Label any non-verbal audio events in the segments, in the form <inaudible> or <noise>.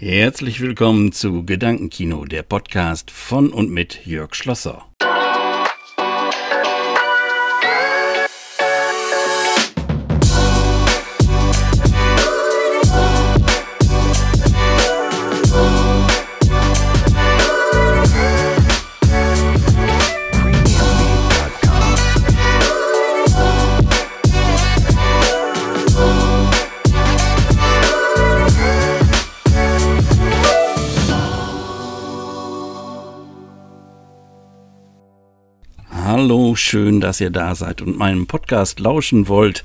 Herzlich willkommen zu Gedankenkino, der Podcast von und mit Jörg Schlosser. Hallo, schön, dass ihr da seid und meinem Podcast lauschen wollt.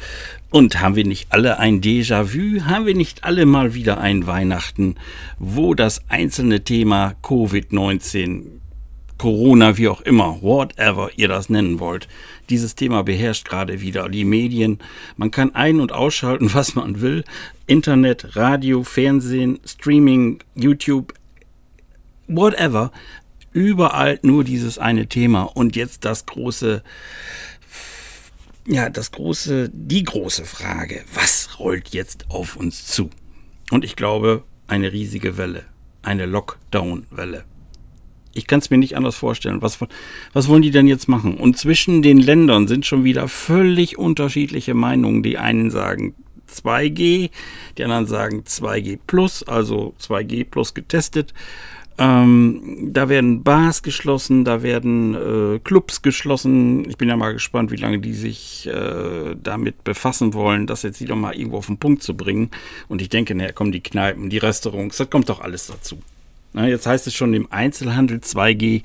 Und haben wir nicht alle ein Déjà-vu? Haben wir nicht alle mal wieder ein Weihnachten, wo das einzelne Thema Covid-19, Corona, wie auch immer, whatever ihr das nennen wollt, dieses Thema beherrscht gerade wieder die Medien. Man kann ein- und ausschalten, <laughs> was man will. Internet, Radio, Fernsehen, Streaming, YouTube, whatever überall nur dieses eine Thema und jetzt das große, ja, das große, die große Frage, was rollt jetzt auf uns zu? Und ich glaube, eine riesige Welle, eine Lockdown-Welle. Ich kann es mir nicht anders vorstellen. Was, was wollen die denn jetzt machen? Und zwischen den Ländern sind schon wieder völlig unterschiedliche Meinungen. Die einen sagen 2G, die anderen sagen 2G plus, also 2G plus getestet. Ähm, da werden Bars geschlossen, da werden äh, Clubs geschlossen. Ich bin ja mal gespannt, wie lange die sich äh, damit befassen wollen, das jetzt wieder mal irgendwo auf den Punkt zu bringen. Und ich denke, naja, kommen die Kneipen, die Restaurants, das kommt doch alles dazu. Na, jetzt heißt es schon im Einzelhandel 2G.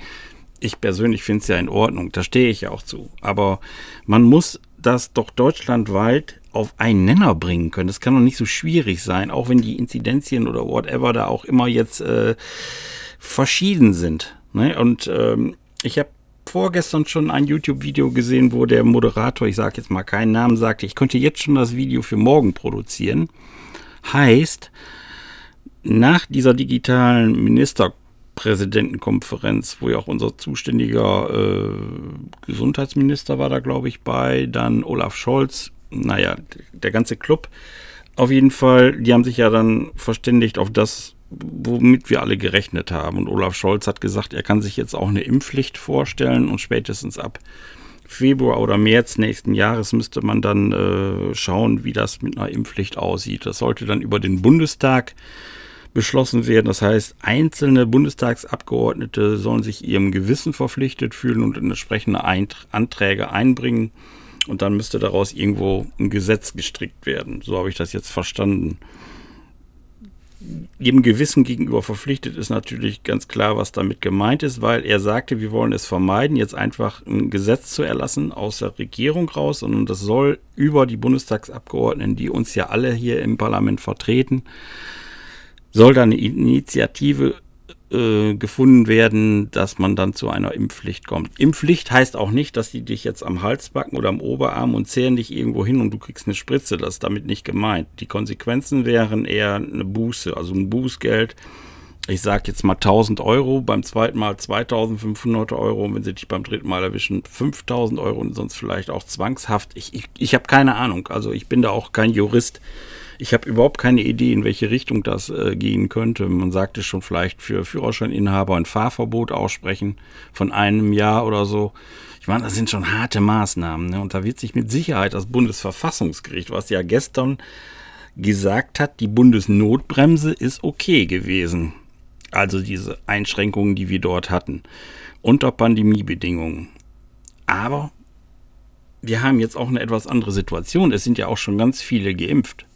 Ich persönlich finde es ja in Ordnung, da stehe ich ja auch zu. Aber man muss das doch deutschlandweit auf einen Nenner bringen können. Das kann doch nicht so schwierig sein, auch wenn die Inzidenzien oder whatever da auch immer jetzt äh, verschieden sind. Ne? Und ähm, ich habe vorgestern schon ein YouTube-Video gesehen, wo der Moderator, ich sage jetzt mal keinen Namen, sagte, ich könnte jetzt schon das Video für morgen produzieren. Heißt, nach dieser digitalen Ministerpräsidentenkonferenz, wo ja auch unser zuständiger äh, Gesundheitsminister war da, glaube ich, bei, dann Olaf Scholz, naja, der ganze Club. Auf jeden Fall, die haben sich ja dann verständigt auf das, womit wir alle gerechnet haben. Und Olaf Scholz hat gesagt, er kann sich jetzt auch eine Impfpflicht vorstellen und spätestens ab Februar oder März nächsten Jahres müsste man dann äh, schauen, wie das mit einer Impfpflicht aussieht. Das sollte dann über den Bundestag beschlossen werden. Das heißt, einzelne Bundestagsabgeordnete sollen sich ihrem Gewissen verpflichtet fühlen und entsprechende Anträge einbringen. Und dann müsste daraus irgendwo ein Gesetz gestrickt werden. So habe ich das jetzt verstanden jedem Gewissen gegenüber verpflichtet ist natürlich ganz klar, was damit gemeint ist, weil er sagte, wir wollen es vermeiden, jetzt einfach ein Gesetz zu erlassen aus der Regierung raus, sondern das soll über die Bundestagsabgeordneten, die uns ja alle hier im Parlament vertreten, soll da eine Initiative äh, gefunden werden, dass man dann zu einer Impfpflicht kommt. Impfpflicht heißt auch nicht, dass die dich jetzt am Hals backen oder am Oberarm und zählen dich irgendwo hin und du kriegst eine Spritze. Das ist damit nicht gemeint. Die Konsequenzen wären eher eine Buße, also ein Bußgeld. Ich sage jetzt mal 1000 Euro, beim zweiten Mal 2500 Euro und wenn sie dich beim dritten Mal erwischen 5000 Euro und sonst vielleicht auch zwangshaft. Ich, ich, ich habe keine Ahnung, also ich bin da auch kein Jurist. Ich habe überhaupt keine Idee, in welche Richtung das äh, gehen könnte. Man sagte schon vielleicht für Führerscheininhaber ein Fahrverbot aussprechen von einem Jahr oder so. Ich meine, das sind schon harte Maßnahmen. Ne? Und da wird sich mit Sicherheit das Bundesverfassungsgericht, was ja gestern gesagt hat, die Bundesnotbremse ist okay gewesen. Also diese Einschränkungen, die wir dort hatten, unter Pandemiebedingungen. Aber wir haben jetzt auch eine etwas andere Situation. Es sind ja auch schon ganz viele geimpft.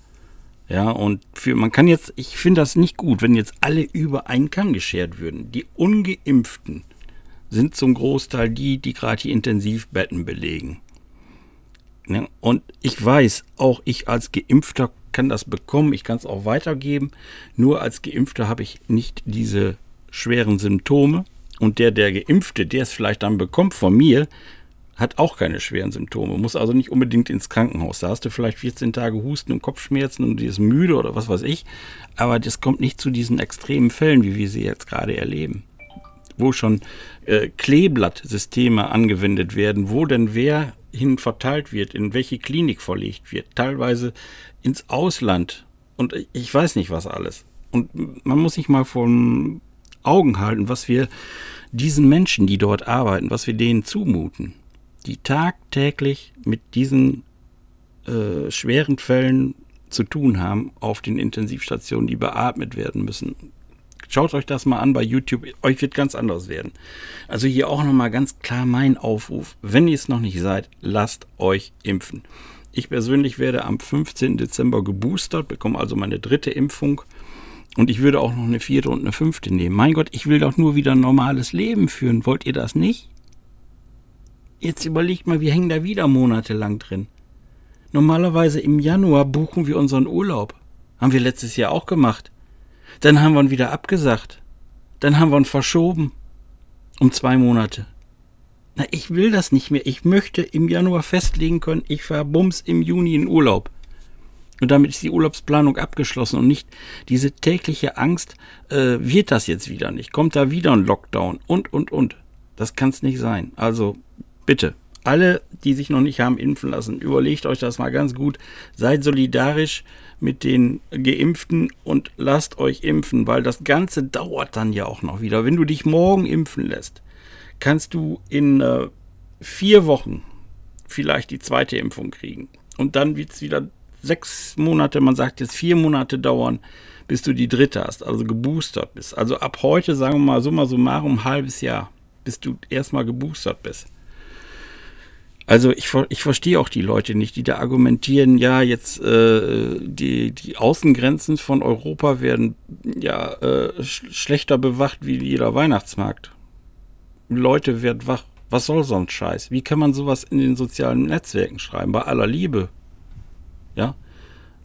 Ja, und für, man kann jetzt, ich finde das nicht gut, wenn jetzt alle über einen Kamm geschert würden. Die Ungeimpften sind zum Großteil die, die gerade die Intensivbetten belegen. Ja, und ich weiß, auch ich als Geimpfter kann das bekommen, ich kann es auch weitergeben. Nur als Geimpfter habe ich nicht diese schweren Symptome. Und der, der Geimpfte, der es vielleicht dann bekommt von mir, hat auch keine schweren Symptome, muss also nicht unbedingt ins Krankenhaus. Da hast du vielleicht 14 Tage Husten und Kopfschmerzen und die ist müde oder was weiß ich. Aber das kommt nicht zu diesen extremen Fällen, wie wir sie jetzt gerade erleben. Wo schon äh, Kleeblattsysteme angewendet werden, wo denn wer hin verteilt wird, in welche Klinik verlegt wird, teilweise ins Ausland und ich weiß nicht was alles. Und man muss sich mal vor Augen halten, was wir diesen Menschen, die dort arbeiten, was wir denen zumuten, die tagtäglich mit diesen äh, schweren Fällen zu tun haben auf den Intensivstationen, die beatmet werden müssen. Schaut euch das mal an bei YouTube, euch wird ganz anders werden. Also hier auch nochmal ganz klar mein Aufruf, wenn ihr es noch nicht seid, lasst euch impfen. Ich persönlich werde am 15. Dezember geboostert, bekomme also meine dritte Impfung. Und ich würde auch noch eine vierte und eine fünfte nehmen. Mein Gott, ich will doch nur wieder ein normales Leben führen. Wollt ihr das nicht? Jetzt überlegt mal, wir hängen da wieder monatelang drin. Normalerweise im Januar buchen wir unseren Urlaub. Haben wir letztes Jahr auch gemacht. Dann haben wir ihn wieder abgesagt. Dann haben wir ihn verschoben. Um zwei Monate. Na, ich will das nicht mehr. Ich möchte im Januar festlegen können, ich fahre bums im Juni in Urlaub. Und damit ist die Urlaubsplanung abgeschlossen und nicht diese tägliche Angst, äh, wird das jetzt wieder nicht? Kommt da wieder ein Lockdown? Und, und, und. Das kann es nicht sein. Also bitte, alle, die sich noch nicht haben impfen lassen, überlegt euch das mal ganz gut. Seid solidarisch mit den Geimpften und lasst euch impfen, weil das Ganze dauert dann ja auch noch wieder. Wenn du dich morgen impfen lässt, kannst du in äh, vier Wochen vielleicht die zweite Impfung kriegen. Und dann wird es wieder sechs Monate, man sagt jetzt vier Monate dauern, bis du die dritte hast, also geboostert bist. Also ab heute, sagen wir mal, summa summarum, ein halbes Jahr, bis du erstmal geboostert bist. Also ich, ich verstehe auch die Leute nicht, die da argumentieren, ja, jetzt äh, die, die Außengrenzen von Europa werden ja äh, sch schlechter bewacht wie jeder Weihnachtsmarkt. Leute werden wach. Was soll so ein Scheiß? Wie kann man sowas in den sozialen Netzwerken schreiben? Bei aller Liebe. Ja.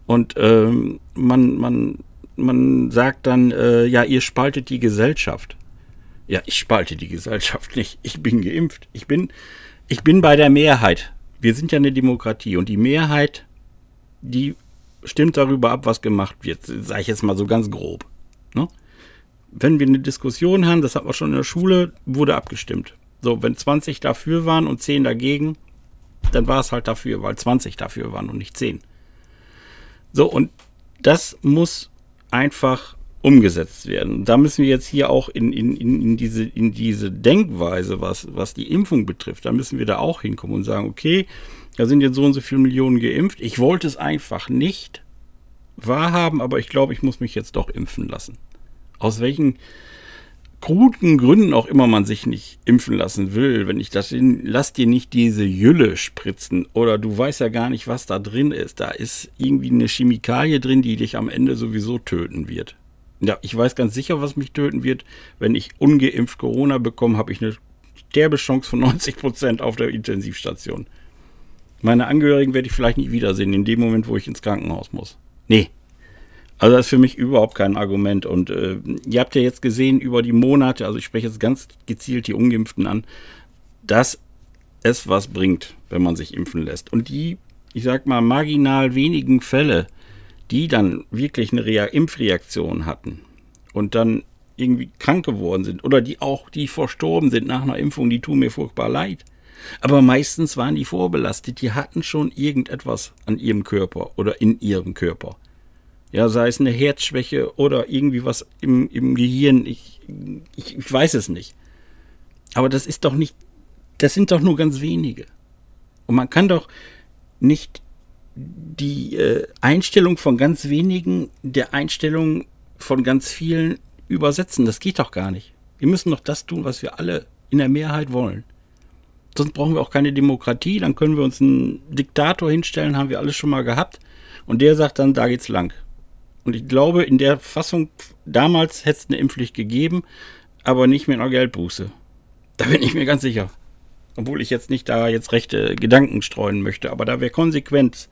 Und ähm, man, man, man sagt dann, äh, ja, ihr spaltet die Gesellschaft. Ja, ich spalte die Gesellschaft nicht. Ich bin geimpft. Ich bin, ich bin bei der Mehrheit. Wir sind ja eine Demokratie und die Mehrheit, die stimmt darüber ab, was gemacht wird. Sage ich jetzt mal so ganz grob. Ne? Wenn wir eine Diskussion haben, das hatten wir schon in der Schule, wurde abgestimmt. So, wenn 20 dafür waren und 10 dagegen, dann war es halt dafür, weil 20 dafür waren und nicht 10. So, und das muss einfach umgesetzt werden. Da müssen wir jetzt hier auch in, in, in, diese, in diese Denkweise, was, was die Impfung betrifft, da müssen wir da auch hinkommen und sagen, okay, da sind jetzt so und so viele Millionen geimpft. Ich wollte es einfach nicht wahrhaben, aber ich glaube, ich muss mich jetzt doch impfen lassen. Aus welchen kruden Gründen auch immer man sich nicht impfen lassen will, wenn ich das in, lass dir nicht diese Jülle spritzen oder du weißt ja gar nicht, was da drin ist. Da ist irgendwie eine Chemikalie drin, die dich am Ende sowieso töten wird. Ja, ich weiß ganz sicher, was mich töten wird. Wenn ich ungeimpft Corona bekomme, habe ich eine Sterbechance von <laughs> 90 Prozent auf der Intensivstation. Meine Angehörigen werde ich vielleicht nicht wiedersehen, in dem Moment, wo ich ins Krankenhaus muss. Nee, also das ist für mich überhaupt kein Argument. Und äh, ihr habt ja jetzt gesehen über die Monate, also ich spreche jetzt ganz gezielt die Ungeimpften an, dass es was bringt, wenn man sich impfen lässt. Und die, ich sag mal, marginal wenigen Fälle, die dann wirklich eine Rea Impfreaktion hatten und dann irgendwie krank geworden sind oder die auch, die verstorben sind nach einer Impfung, die tun mir furchtbar leid. Aber meistens waren die vorbelastet, die hatten schon irgendetwas an ihrem Körper oder in ihrem Körper. Ja, sei es eine Herzschwäche oder irgendwie was im, im Gehirn. Ich, ich, ich weiß es nicht. Aber das ist doch nicht, das sind doch nur ganz wenige. Und man kann doch nicht die äh, Einstellung von ganz wenigen der Einstellung von ganz vielen übersetzen. Das geht doch gar nicht. Wir müssen doch das tun, was wir alle in der Mehrheit wollen. Sonst brauchen wir auch keine Demokratie. Dann können wir uns einen Diktator hinstellen, haben wir alles schon mal gehabt. Und der sagt dann, da geht's lang. Und ich glaube, in der Fassung damals hätte es eine Impfpflicht gegeben, aber nicht mit einer Geldbuße. Da bin ich mir ganz sicher. Obwohl ich jetzt nicht da jetzt rechte Gedanken streuen möchte, aber da wäre konsequent,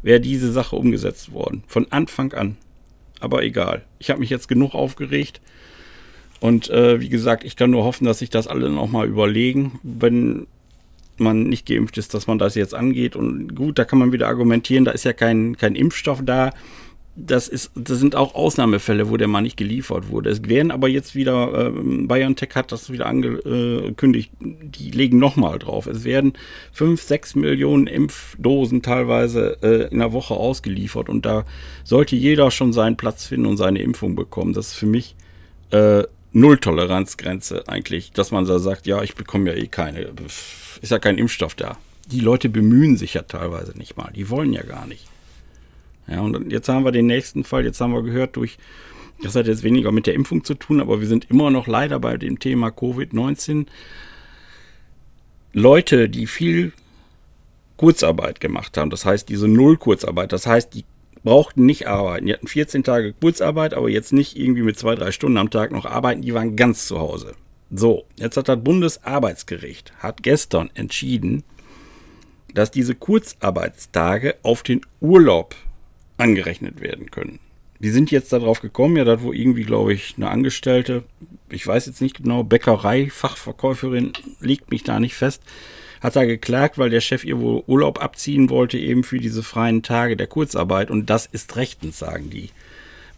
wäre diese Sache umgesetzt worden. Von Anfang an. Aber egal. Ich habe mich jetzt genug aufgeregt. Und äh, wie gesagt, ich kann nur hoffen, dass sich das alle nochmal überlegen, wenn man nicht geimpft ist, dass man das jetzt angeht. Und gut, da kann man wieder argumentieren, da ist ja kein, kein Impfstoff da das, ist, das sind auch Ausnahmefälle, wo der mal nicht geliefert wurde. Es werden aber jetzt wieder, äh, BioNTech hat das wieder angekündigt, die legen nochmal drauf. Es werden 5, 6 Millionen Impfdosen teilweise äh, in der Woche ausgeliefert und da sollte jeder schon seinen Platz finden und seine Impfung bekommen. Das ist für mich äh, Null-Toleranzgrenze eigentlich, dass man da sagt, ja, ich bekomme ja eh keine, ist ja kein Impfstoff da. Die Leute bemühen sich ja teilweise nicht mal, die wollen ja gar nicht. Ja, und jetzt haben wir den nächsten Fall, jetzt haben wir gehört, durch, das hat jetzt weniger mit der Impfung zu tun, aber wir sind immer noch leider bei dem Thema Covid-19. Leute, die viel Kurzarbeit gemacht haben, das heißt diese Null-Kurzarbeit, das heißt, die brauchten nicht arbeiten. Die hatten 14 Tage Kurzarbeit, aber jetzt nicht irgendwie mit zwei, drei Stunden am Tag noch arbeiten, die waren ganz zu Hause. So, jetzt hat das Bundesarbeitsgericht, hat gestern entschieden, dass diese Kurzarbeitstage auf den Urlaub angerechnet werden können. Die sind jetzt darauf gekommen, ja, da wo irgendwie, glaube ich, eine Angestellte, ich weiß jetzt nicht genau, Bäckerei, Fachverkäuferin, liegt mich da nicht fest, hat da geklagt, weil der Chef ihr wohl Urlaub abziehen wollte, eben für diese freien Tage der Kurzarbeit. Und das ist rechtens, sagen die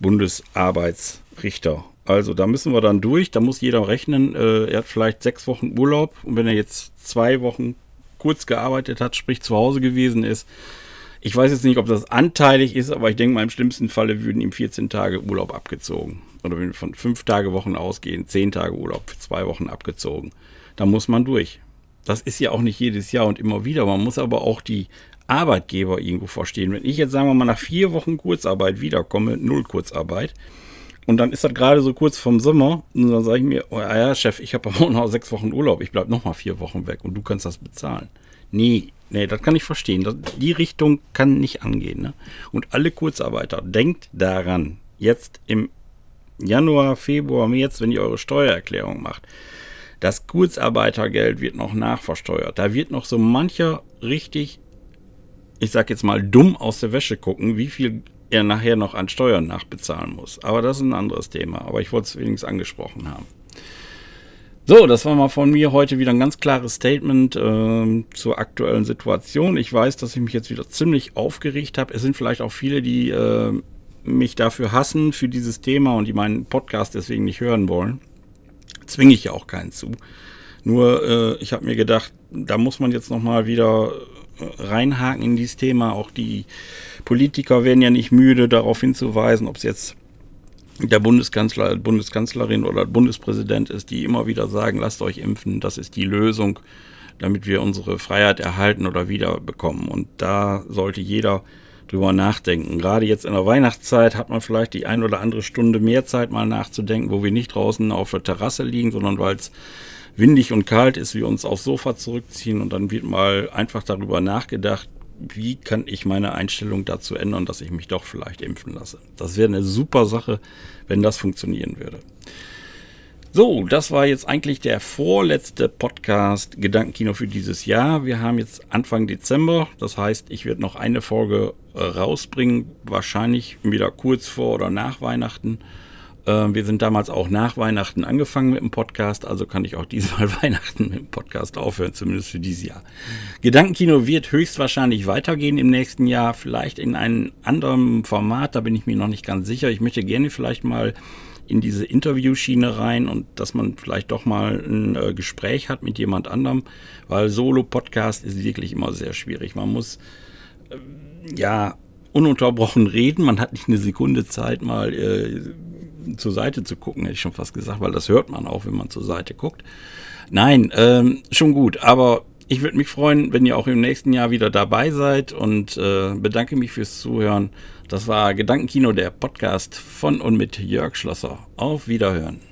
Bundesarbeitsrichter. Also da müssen wir dann durch, da muss jeder rechnen, äh, er hat vielleicht sechs Wochen Urlaub und wenn er jetzt zwei Wochen kurz gearbeitet hat, sprich zu Hause gewesen ist, ich weiß jetzt nicht, ob das anteilig ist, aber ich denke mal, im schlimmsten Falle würden ihm 14 Tage Urlaub abgezogen. Oder wenn wir von fünf Tage Wochen ausgehen, zehn Tage Urlaub für zwei Wochen abgezogen. Da muss man durch. Das ist ja auch nicht jedes Jahr und immer wieder. Man muss aber auch die Arbeitgeber irgendwo verstehen. Wenn ich jetzt, sagen wir mal, nach vier Wochen Kurzarbeit wiederkomme, null Kurzarbeit, und dann ist das gerade so kurz vom Sommer, und dann sage ich mir, oh ja, Chef, ich habe aber noch sechs Wochen Urlaub, ich bleibe noch mal vier Wochen weg und du kannst das bezahlen. Nee, nee, das kann ich verstehen. Das, die Richtung kann nicht angehen. Ne? Und alle Kurzarbeiter, denkt daran, jetzt im Januar, Februar, März, wenn ihr eure Steuererklärung macht, das Kurzarbeitergeld wird noch nachversteuert. Da wird noch so mancher richtig, ich sag jetzt mal, dumm aus der Wäsche gucken, wie viel er nachher noch an Steuern nachbezahlen muss. Aber das ist ein anderes Thema. Aber ich wollte es wenigstens angesprochen haben. So, das war mal von mir heute wieder ein ganz klares Statement äh, zur aktuellen Situation. Ich weiß, dass ich mich jetzt wieder ziemlich aufgeregt habe. Es sind vielleicht auch viele, die äh, mich dafür hassen, für dieses Thema und die meinen Podcast deswegen nicht hören wollen. Zwinge ich ja auch keinen zu. Nur, äh, ich habe mir gedacht, da muss man jetzt nochmal wieder reinhaken in dieses Thema. Auch die Politiker werden ja nicht müde, darauf hinzuweisen, ob es jetzt der Bundeskanzler, Bundeskanzlerin oder Bundespräsident ist, die immer wieder sagen, lasst euch impfen, das ist die Lösung, damit wir unsere Freiheit erhalten oder wiederbekommen. Und da sollte jeder drüber nachdenken. Gerade jetzt in der Weihnachtszeit hat man vielleicht die ein oder andere Stunde mehr Zeit mal nachzudenken, wo wir nicht draußen auf der Terrasse liegen, sondern weil es windig und kalt ist, wir uns aufs Sofa zurückziehen und dann wird mal einfach darüber nachgedacht, wie kann ich meine Einstellung dazu ändern, dass ich mich doch vielleicht impfen lasse. Das wäre eine super Sache, wenn das funktionieren würde. So, das war jetzt eigentlich der vorletzte Podcast Gedankenkino für dieses Jahr. Wir haben jetzt Anfang Dezember, das heißt, ich werde noch eine Folge rausbringen, wahrscheinlich wieder kurz vor oder nach Weihnachten. Äh, wir sind damals auch nach Weihnachten angefangen mit dem Podcast, also kann ich auch <laughs> diesmal Weihnachten mit dem Podcast aufhören, zumindest für dieses Jahr. Gedankenkino wird höchstwahrscheinlich weitergehen im nächsten Jahr, vielleicht in einem anderen Format, da bin ich mir noch nicht ganz sicher. Ich möchte gerne vielleicht mal in diese Interviewschiene rein und dass man vielleicht doch mal ein äh, Gespräch hat mit jemand anderem, weil Solo-Podcast ist wirklich immer sehr schwierig. Man muss äh, ja ununterbrochen reden, man hat nicht eine Sekunde Zeit, mal äh, zur Seite zu gucken, hätte ich schon fast gesagt, weil das hört man auch, wenn man zur Seite guckt. Nein, ähm, schon gut, aber ich würde mich freuen, wenn ihr auch im nächsten Jahr wieder dabei seid und äh, bedanke mich fürs Zuhören. Das war Gedankenkino, der Podcast von und mit Jörg Schlosser. Auf Wiederhören.